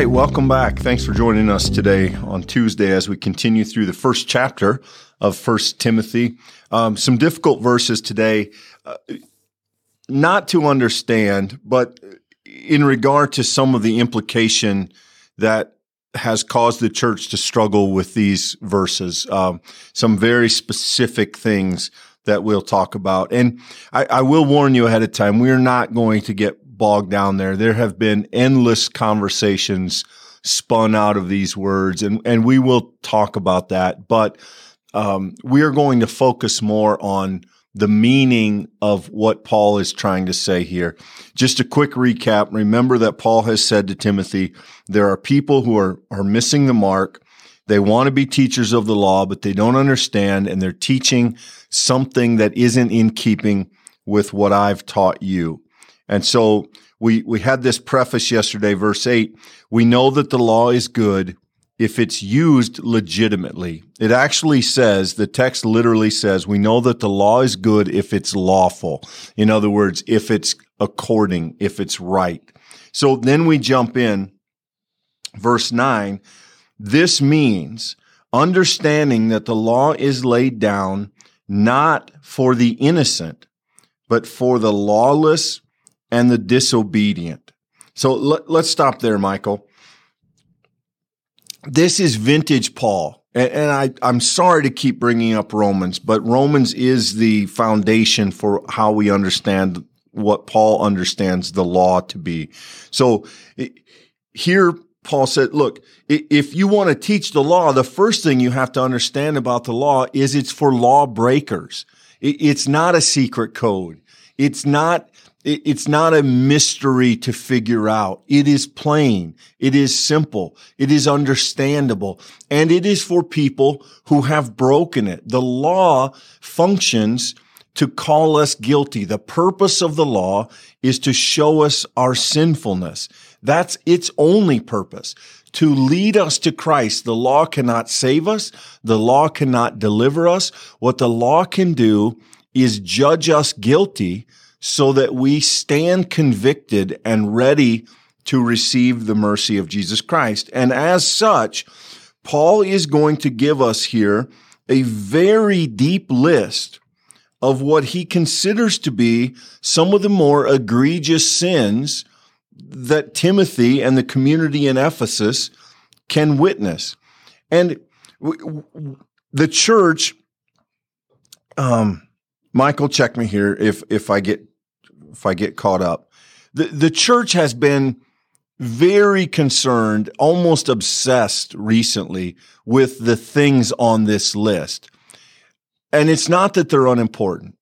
right, welcome back. Thanks for joining us today on Tuesday as we continue through the first chapter of First Timothy. Um, some difficult verses today, uh, not to understand, but in regard to some of the implication that has caused the church to struggle with these verses. Um, some very specific things that we'll talk about, and I, I will warn you ahead of time: we are not going to get bogged down there. There have been endless conversations spun out of these words, and, and we will talk about that. But um, we are going to focus more on the meaning of what Paul is trying to say here. Just a quick recap. Remember that Paul has said to Timothy, there are people who are, are missing the mark. They want to be teachers of the law, but they don't understand, and they're teaching something that isn't in keeping with what I've taught you. And so we, we had this preface yesterday, verse eight. We know that the law is good if it's used legitimately. It actually says, the text literally says, we know that the law is good if it's lawful. In other words, if it's according, if it's right. So then we jump in, verse nine. This means understanding that the law is laid down not for the innocent, but for the lawless and the disobedient. So let, us stop there, Michael. This is vintage Paul. And, and I, I'm sorry to keep bringing up Romans, but Romans is the foundation for how we understand what Paul understands the law to be. So here, Paul said, look, if you want to teach the law, the first thing you have to understand about the law is it's for lawbreakers. It's not a secret code. It's not it's not a mystery to figure out. It is plain. It is simple. It is understandable. And it is for people who have broken it. The law functions to call us guilty. The purpose of the law is to show us our sinfulness. That's its only purpose. To lead us to Christ. The law cannot save us. The law cannot deliver us. What the law can do is judge us guilty so that we stand convicted and ready to receive the mercy of Jesus Christ. And as such, Paul is going to give us here a very deep list of what he considers to be some of the more egregious sins that Timothy and the community in Ephesus can witness. And the church, um, Michael, check me here if if I get if I get caught up. The, the church has been very concerned, almost obsessed recently with the things on this list. And it's not that they're unimportant.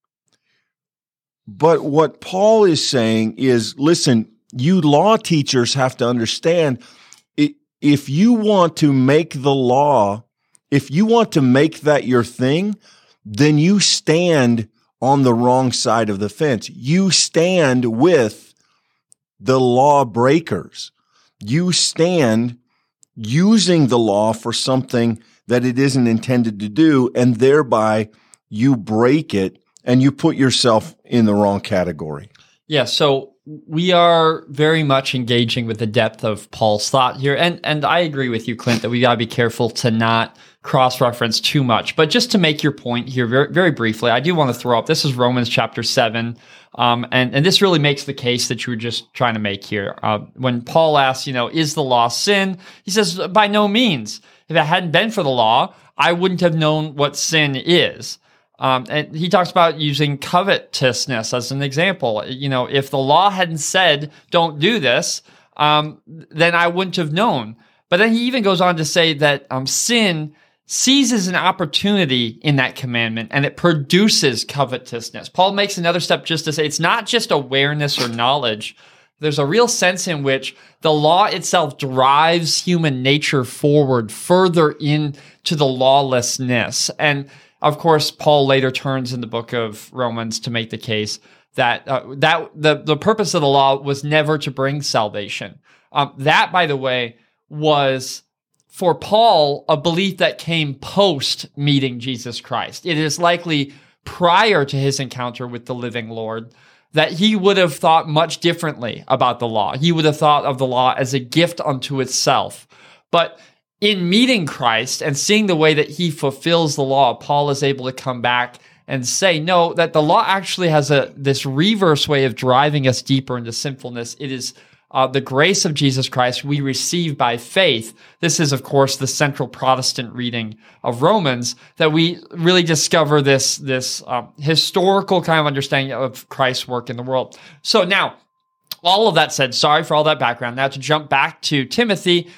But what Paul is saying is listen, you law teachers have to understand if you want to make the law, if you want to make that your thing, then you stand on the wrong side of the fence. You stand with the law breakers. You stand using the law for something that it isn't intended to do, and thereby you break it and you put yourself in the wrong category. Yeah. So we are very much engaging with the depth of Paul's thought here. And, and I agree with you, Clint, that we got to be careful to not cross reference too much. But just to make your point here very, very briefly, I do want to throw up this is Romans chapter 7. Um, and, and this really makes the case that you were just trying to make here. Uh, when Paul asks, you know, is the law sin? He says, by no means. If it hadn't been for the law, I wouldn't have known what sin is. Um, and he talks about using covetousness as an example. You know, if the law hadn't said, don't do this, um, then I wouldn't have known. But then he even goes on to say that um, sin seizes an opportunity in that commandment and it produces covetousness. Paul makes another step just to say it's not just awareness or knowledge. There's a real sense in which the law itself drives human nature forward further into the lawlessness. And of course, Paul later turns in the book of Romans to make the case that uh, that the the purpose of the law was never to bring salvation. Um, that, by the way, was for Paul a belief that came post meeting Jesus Christ. It is likely prior to his encounter with the living Lord. that he would have thought much differently about the law. He would have thought of the law as a gift unto itself. But in meeting Christ and seeing the way that he fulfills the law, Paul is able to come back and say, no, that the law actually has a this reverse way of driving us deeper into sinfulness. It is uh, the grace of Jesus Christ we receive by faith. This is, of course, the central Protestant reading of Romans that we really discover this this um, historical kind of understanding of Christ's work in the world. So now, all of that said, sorry for all that background. Now to jump back to Timothy,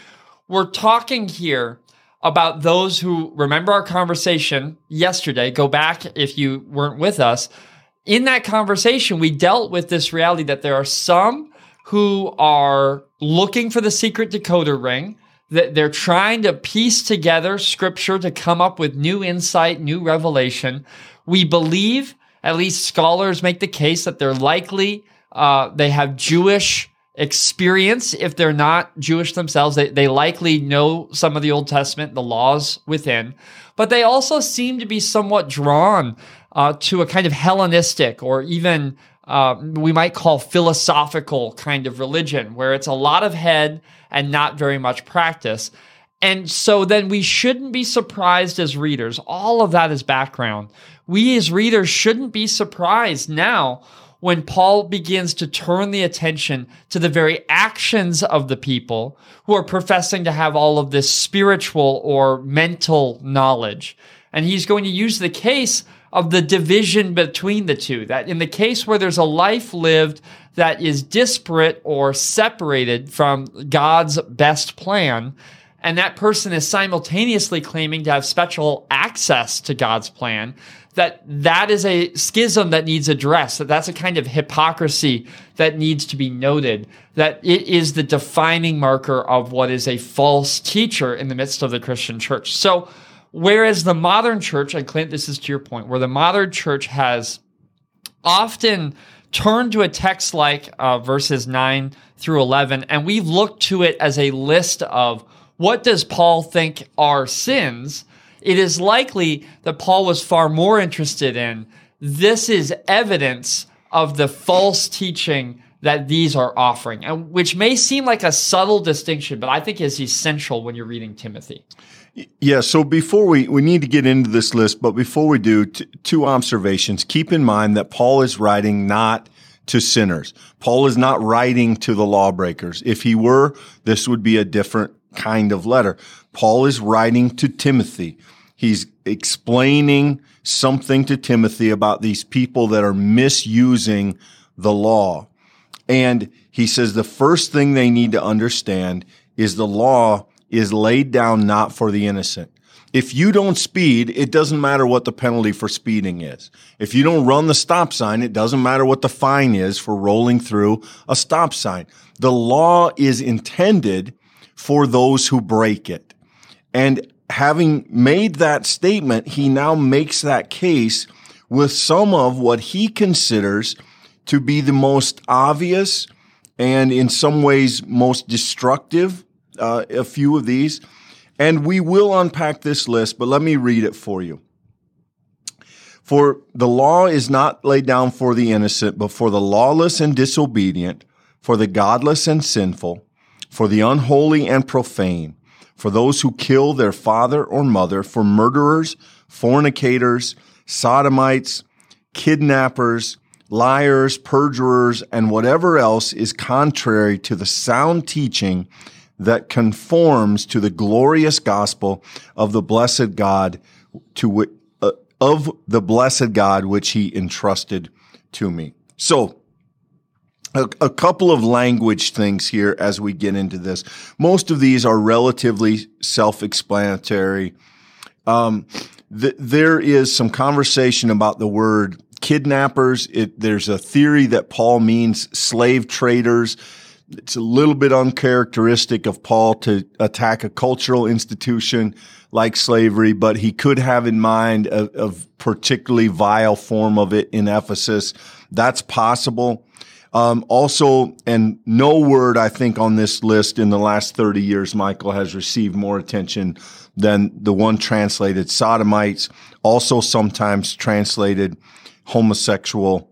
we're talking here about those who remember our conversation yesterday. Go back if you weren't with us. In that conversation, we dealt with this reality that there are some who are looking for the secret decoder ring, that they're trying to piece together scripture to come up with new insight, new revelation. We believe, at least scholars make the case, that they're likely, uh, they have Jewish experience if they're not Jewish themselves. They, they likely know some of the Old Testament, the laws within, but they also seem to be somewhat drawn uh, to a kind of Hellenistic or even uh, we might call philosophical kind of religion, where it's a lot of head and not very much practice. And so then we shouldn't be surprised as readers. All of that is background. We as readers shouldn't be surprised now when Paul begins to turn the attention to the very actions of the people who are professing to have all of this spiritual or mental knowledge. And he's going to use the case of the division between the two. That in the case where there's a life lived that is disparate or separated from God's best plan, and that person is simultaneously claiming to have special access to God's plan, that that is a schism that needs addressed, that that's a kind of hypocrisy that needs to be noted, that it is the defining marker of what is a false teacher in the midst of the Christian church. So, whereas the modern church, and Clint, this is to your point, where the modern church has often turned to a text like uh, verses 9 through 11, and we've looked to it as a list of what does Paul think are sins? it is likely that Paul was far more interested in this is evidence of the false teaching that these are offering, and which may seem like a subtle distinction, but I think is essential when you're reading Timothy. Yeah. So before we, we need to get into this list, but before we do, t- two observations. Keep in mind that Paul is writing not to sinners. Paul is not writing to the lawbreakers. If he were, this would be a different kind of letter. Paul is writing to Timothy. He's explaining something to Timothy about these people that are misusing the law. And he says the first thing they need to understand is the law is laid down not for the innocent. If you don't speed, it doesn't matter what the penalty for speeding is. If you don't run the stop sign, it doesn't matter what the fine is for rolling through a stop sign. The law is intended for those who break it. And having made that statement, he now makes that case with some of what he considers to be the most obvious and in some ways most destructive, uh, a few of these. And we will unpack this list, but let me read it for you. For the law is not laid down for the innocent, but for the lawless and disobedient, for the godless and sinful, for the unholy and profane, for those who kill their father or mother, for murderers, fornicators, sodomites, kidnappers, liars, perjurers, and whatever else is contrary to the sound teaching that conforms to the glorious gospel of the blessed God to uh, of the blessed God which he entrusted to me. So a, a, couple of language things here as we get into this. Most of these are relatively self-explanatory. Um, th- there is some conversation about the word kidnappers. It, there's a theory that Paul means slave traders. It's a little bit uncharacteristic of Paul to attack a cultural institution like slavery, but he could have in mind a, a particularly vile form of it in Ephesus. That's possible. Um, also, and no word I think on this list in the last 30 years, Michael, has received more attention than the one translated sodomites, also sometimes translated homosexual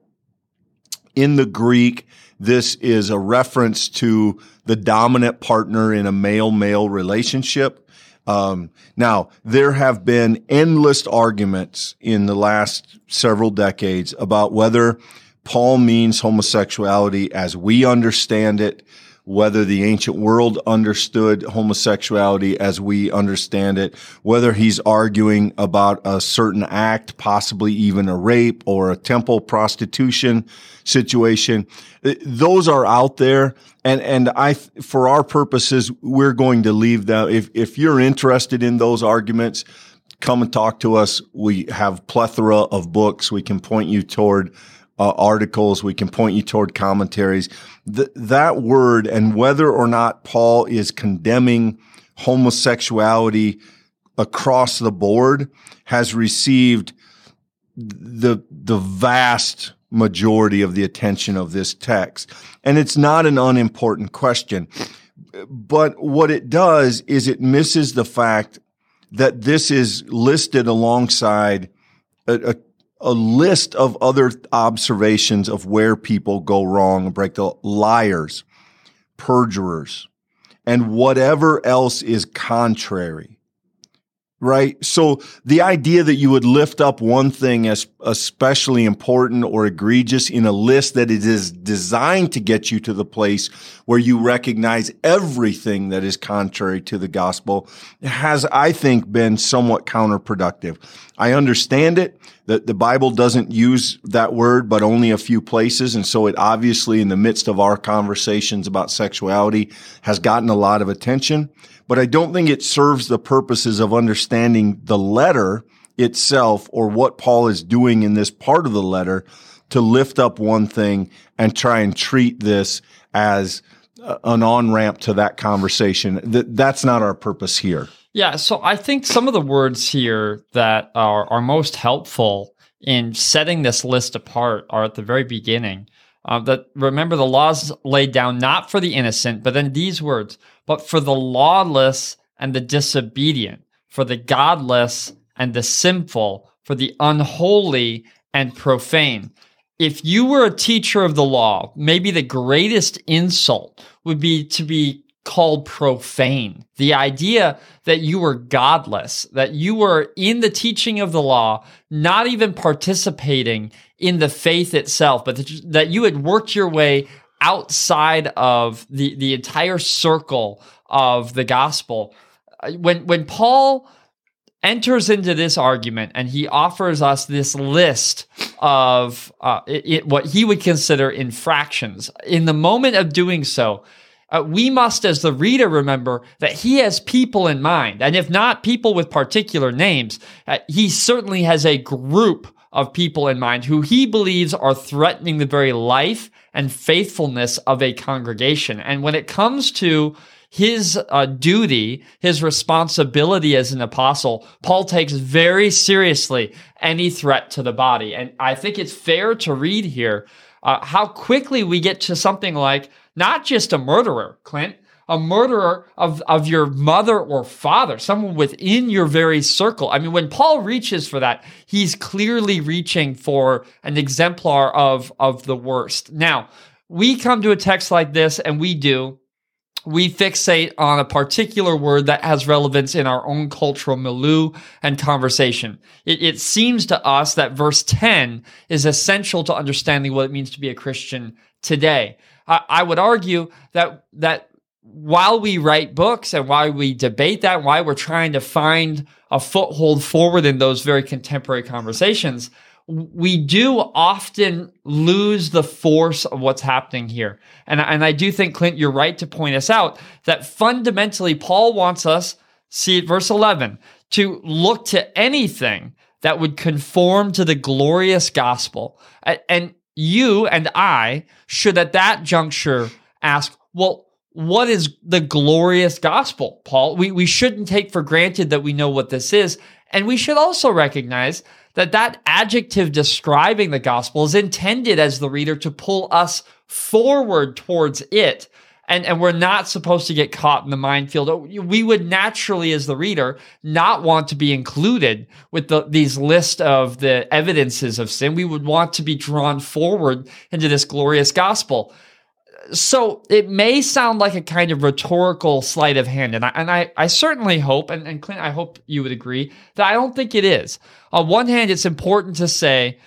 in the Greek, this is a reference to the dominant partner in a male male relationship. Um, now, there have been endless arguments in the last several decades about whether Paul means homosexuality as we understand it, whether the ancient world understood homosexuality as we understand it, whether he's arguing about a certain act, possibly even a rape or a temple prostitution situation. Uh, those are out there. And, and I, for our purposes, we're going to leave them. If, if you're interested in those arguments, come and talk to us. We have plethora of books we can point you toward uh, articles. We can point you toward commentaries. Th- that word and whether or not Paul is condemning homosexuality across the board has received the, the vast majority of the attention of this text. And it's not an unimportant question. But what it does is it misses the fact that this is listed alongside a, a a list of other observations of where people go wrong and break the liars, perjurers, and whatever else is contrary right? So the idea that you would lift up one thing as especially important or egregious in a list that it is designed to get you to the place where you recognize everything that is contrary to the gospel has, I think, been somewhat counterproductive. I understand it that the Bible doesn't use that word, but only a few places. And so it obviously in the midst of our conversations about sexuality has gotten a lot of attention but I don't think it serves the purposes of understanding the letter itself or what Paul is doing in this part of the letter to lift up one thing and try and treat this as an on ramp to that conversation. That's not our purpose here. Yeah, so I think some of the words here that are, are most helpful in setting this list apart are at the very beginning. Uh, that remember the laws laid down not for the innocent, but then these words but for the lawless and the disobedient, for the godless and the sinful, for the unholy and profane. If you were a teacher of the law, maybe the greatest insult would be to be called profane. The idea that you were godless, that you were in the teaching of the law, not even participating in the faith itself, but that you had worked your way outside of the, the entire circle of the gospel. Uh, when, when Paul enters into this argument and he offers us this list of uh, it, it, what he would consider infractions, in the moment of doing so, uh, we must, as the reader, remember that he has people in mind. And if not people with particular names, uh, he certainly has a group of people in mind who he believes are threatening the very life and faithfulness of a congregation. And when it comes to his uh, duty, his responsibility as an apostle, Paul takes very seriously any threat to the body. And I think it's fair to read here uh, how quickly we get to something like not just a murderer, Clint, a murderer of, of your mother or father, someone within your very circle. I mean, when Paul reaches for that, he's clearly reaching for an exemplar of, of the worst. Now, we come to a text like this and we do, we fixate on a particular word that has relevance in our own cultural milieu and conversation. It, it, seems to us that verse 10 is essential to understanding what it means to be a Christian today. I, I would argue that, that while we write books and while we debate that, why we're trying to find a foothold forward in those very contemporary conversations, we do often lose the force of what's happening here. And, and I do think, Clint, you're right to point us out that fundamentally, Paul wants us, see verse 11, to look to anything that would conform to the glorious gospel. And you and I should at that juncture ask, well, what is the glorious gospel, Paul? We, we shouldn't take for granted that we know what this is. And we should also recognize that that adjective describing the gospel is intended as the reader to pull us forward towards it and and we're not supposed to get caught in the minefield. We would naturally, as the reader, not want to be included with the, these list of the evidences of sin. We would want to be drawn forward into this glorious gospel. So it may sound like a kind of rhetorical sleight of hand, and I, and I, I certainly hope, and, and Clint, I hope you would agree that I don't think it is. On one hand, it's important to say,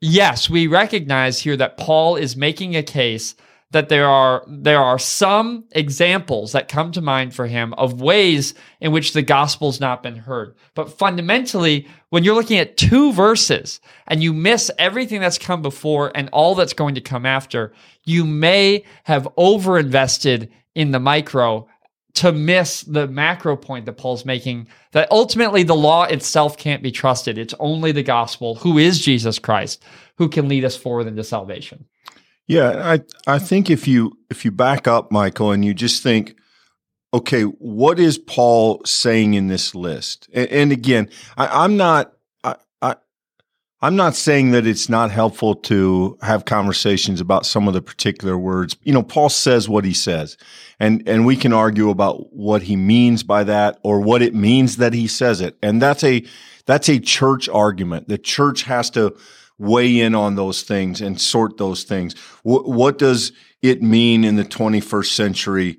yes, we recognize here that Paul is making a case that there are there are some examples that come to mind for him of ways in which the gospel's not been heard. But fundamentally, when you're looking at two verses and you miss everything that's come before and all that's going to come after, you may have overinvested in the micro to miss the macro point that Paul's making that ultimately the law itself can't be trusted. It's only the gospel, who is Jesus Christ, who can lead us forward into salvation. Yeah, I I think if you if you back up, Michael, and you just think, okay, what is Paul saying in this list? And, and again, I, am not I, I I'm not saying that it's not helpful to have conversations about some of the particular words. You know, Paul says what he says, and and we can argue about what he means by that or what it means that he says it, and that's a that's a church argument. The church has to weigh in on those things and sort those things. W- what does it mean in the 21st century?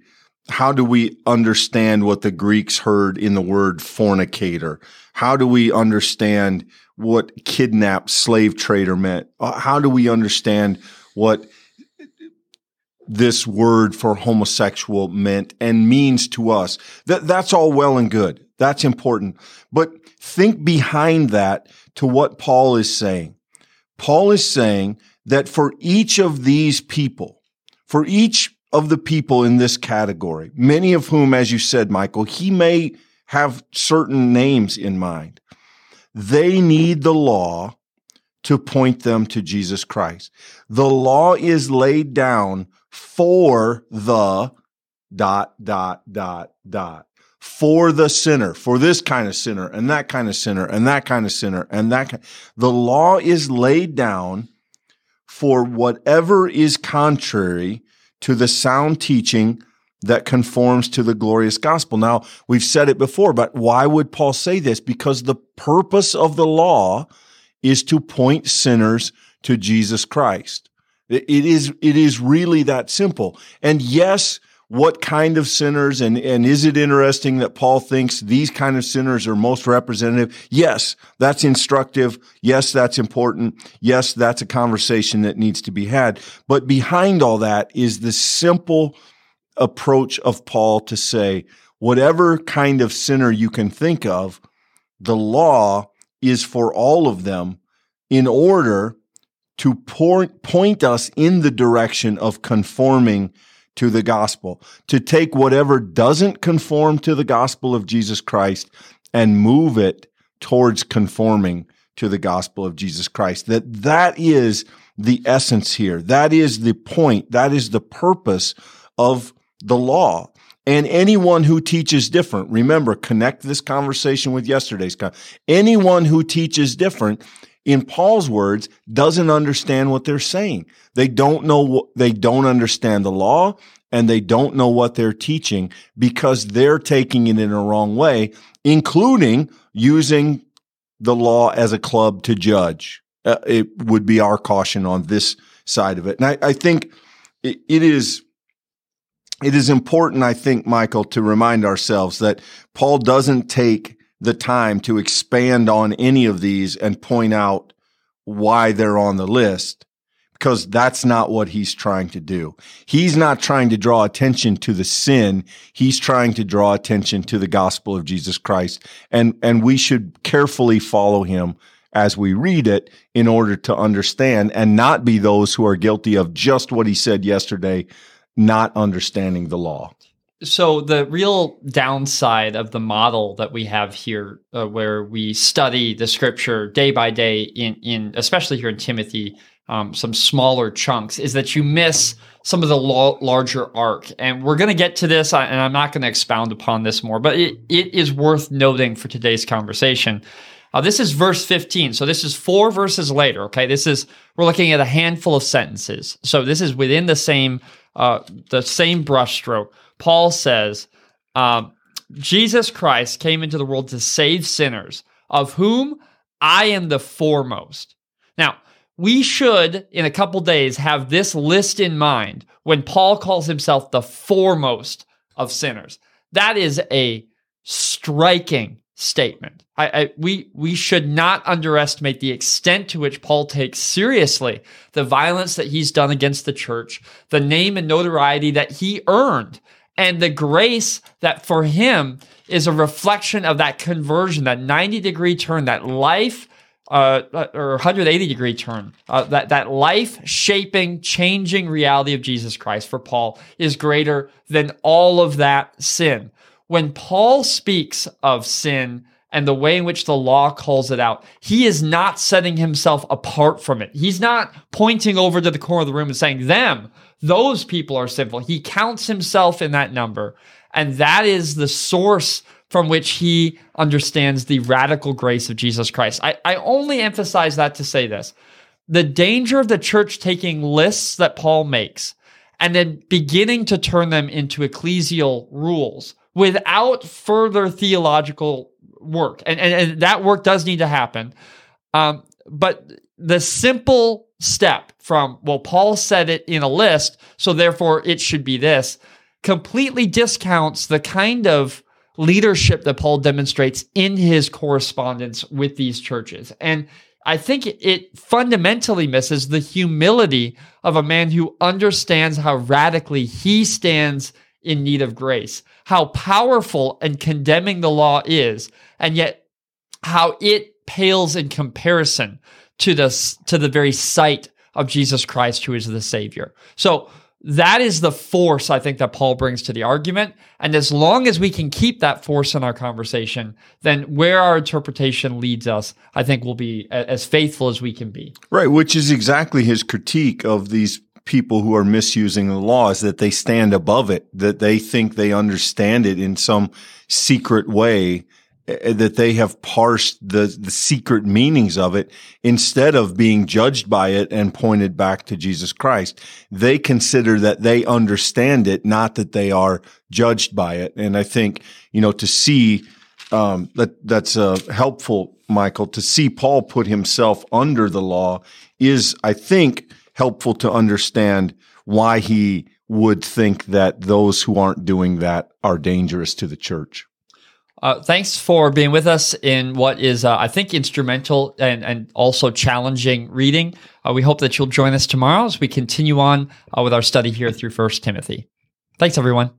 How do we understand what the Greeks heard in the word fornicator? How do we understand what kidnapped slave trader meant? Uh, how do we understand what this word for homosexual meant and means to us? That, that's all well and good. That's important. But think behind that to what Paul is saying. Paul is saying that for each of these people, for each of the people in this category, many of whom, as you said, Michael, he may have certain names in mind. They need the law to point them to Jesus Christ. The law is laid down for the dot, dot, dot, dot for the sinner, for this kind of sinner and that kind of sinner and that kind of sinner and that kind. The law is laid down for whatever is contrary to the sound teaching that conforms to the glorious gospel. Now, we've said it before, but why would Paul say this? Because the purpose of the law is to point sinners to Jesus Christ. It is, it is really that simple. And yes, what kind of sinners and, and is it interesting that Paul thinks these kind of sinners are most representative? Yes, that's instructive. Yes, that's important. Yes, that's a conversation that needs to be had. But behind all that is the simple approach of Paul to say, whatever kind of sinner you can think of, the law is for all of them in order to point, point us in the direction of conforming to the gospel, to take whatever doesn't conform to the gospel of Jesus Christ and move it towards conforming to the gospel of Jesus Christ. That that is the essence here. That is the point. That is the purpose of the law. And anyone who teaches different, remember, connect this conversation with yesterday's. Anyone who teaches different in Paul's words, doesn't understand what they're saying. They don't know what, they don't understand the law and they don't know what they're teaching because they're taking it in a wrong way, including using the law as a club to judge. Uh, it would be our caution on this side of it. And I, I think it, it is, it is important, I think, Michael, to remind ourselves that Paul doesn't take the time to expand on any of these and point out why they're on the list because that's not what he's trying to do. He's not trying to draw attention to the sin. He's trying to draw attention to the gospel of Jesus Christ. And, and we should carefully follow him as we read it in order to understand and not be those who are guilty of just what he said yesterday, not understanding the law so the real downside of the model that we have here uh, where we study the scripture day by day in in especially here in timothy um, some smaller chunks is that you miss some of the lo- larger arc and we're going to get to this and i'm not going to expound upon this more but it, it is worth noting for today's conversation uh, this is verse 15. So this is four verses later. Okay. This is, we're looking at a handful of sentences. So this is within the same uh, the same brushstroke, Paul says, um, Jesus Christ came into the world to save sinners, of whom I am the foremost. Now, we should, in a couple days, have this list in mind when Paul calls himself the foremost of sinners. That is a striking statement. I, I, we we should not underestimate the extent to which Paul takes seriously the violence that he's done against the church, the name and notoriety that he earned, and the grace that for him is a reflection of that conversion, that 90 degree turn, that life uh, or 180 degree turn, uh, that, that life shaping, changing reality of Jesus Christ for Paul is greater than all of that sin. When Paul speaks of sin and the way in which the law calls it out, he is not setting himself apart from it. He's not pointing over to the corner of the room and saying, them, those people are sinful. He counts himself in that number. And that is the source from which he understands the radical grace of Jesus Christ. I, I only emphasize that to say this. The danger of the church taking lists that Paul makes and then beginning to turn them into ecclesial rules without further theological work. And, and, and that work does need to happen. Um, but the simple step from, well, Paul said it in a list, so therefore it should be this, completely discounts the kind of leadership that Paul demonstrates in his correspondence with these churches. And I think it fundamentally misses the humility of a man who understands how radically he stands in need of grace, how powerful and condemning the law is, and yet how it pales in comparison to the, to the very sight of Jesus Christ, who is the Savior. So that is the force I think that Paul brings to the argument. And as long as we can keep that force in our conversation, then where our interpretation leads us, I think we'll be as faithful as we can be. Right, which is exactly his critique of these people who are misusing the law is that they stand above it, that they think they understand it in some secret way uh, that they have parsed the, the secret meanings of it instead of being judged by it and pointed back to Jesus Christ. They consider that they understand it, not that they are judged by it. And I think, you know, to see, um, that, that's, uh, helpful, Michael, to see Paul put himself under the law is, I think, helpful to understand why he would think that those who aren't doing that are dangerous to the church. Uh, thanks for being with us in what is, uh, I think, instrumental and, and also challenging reading. Uh, we hope that you'll join us tomorrow as we continue on uh, with our study here through First Timothy. Thanks, everyone.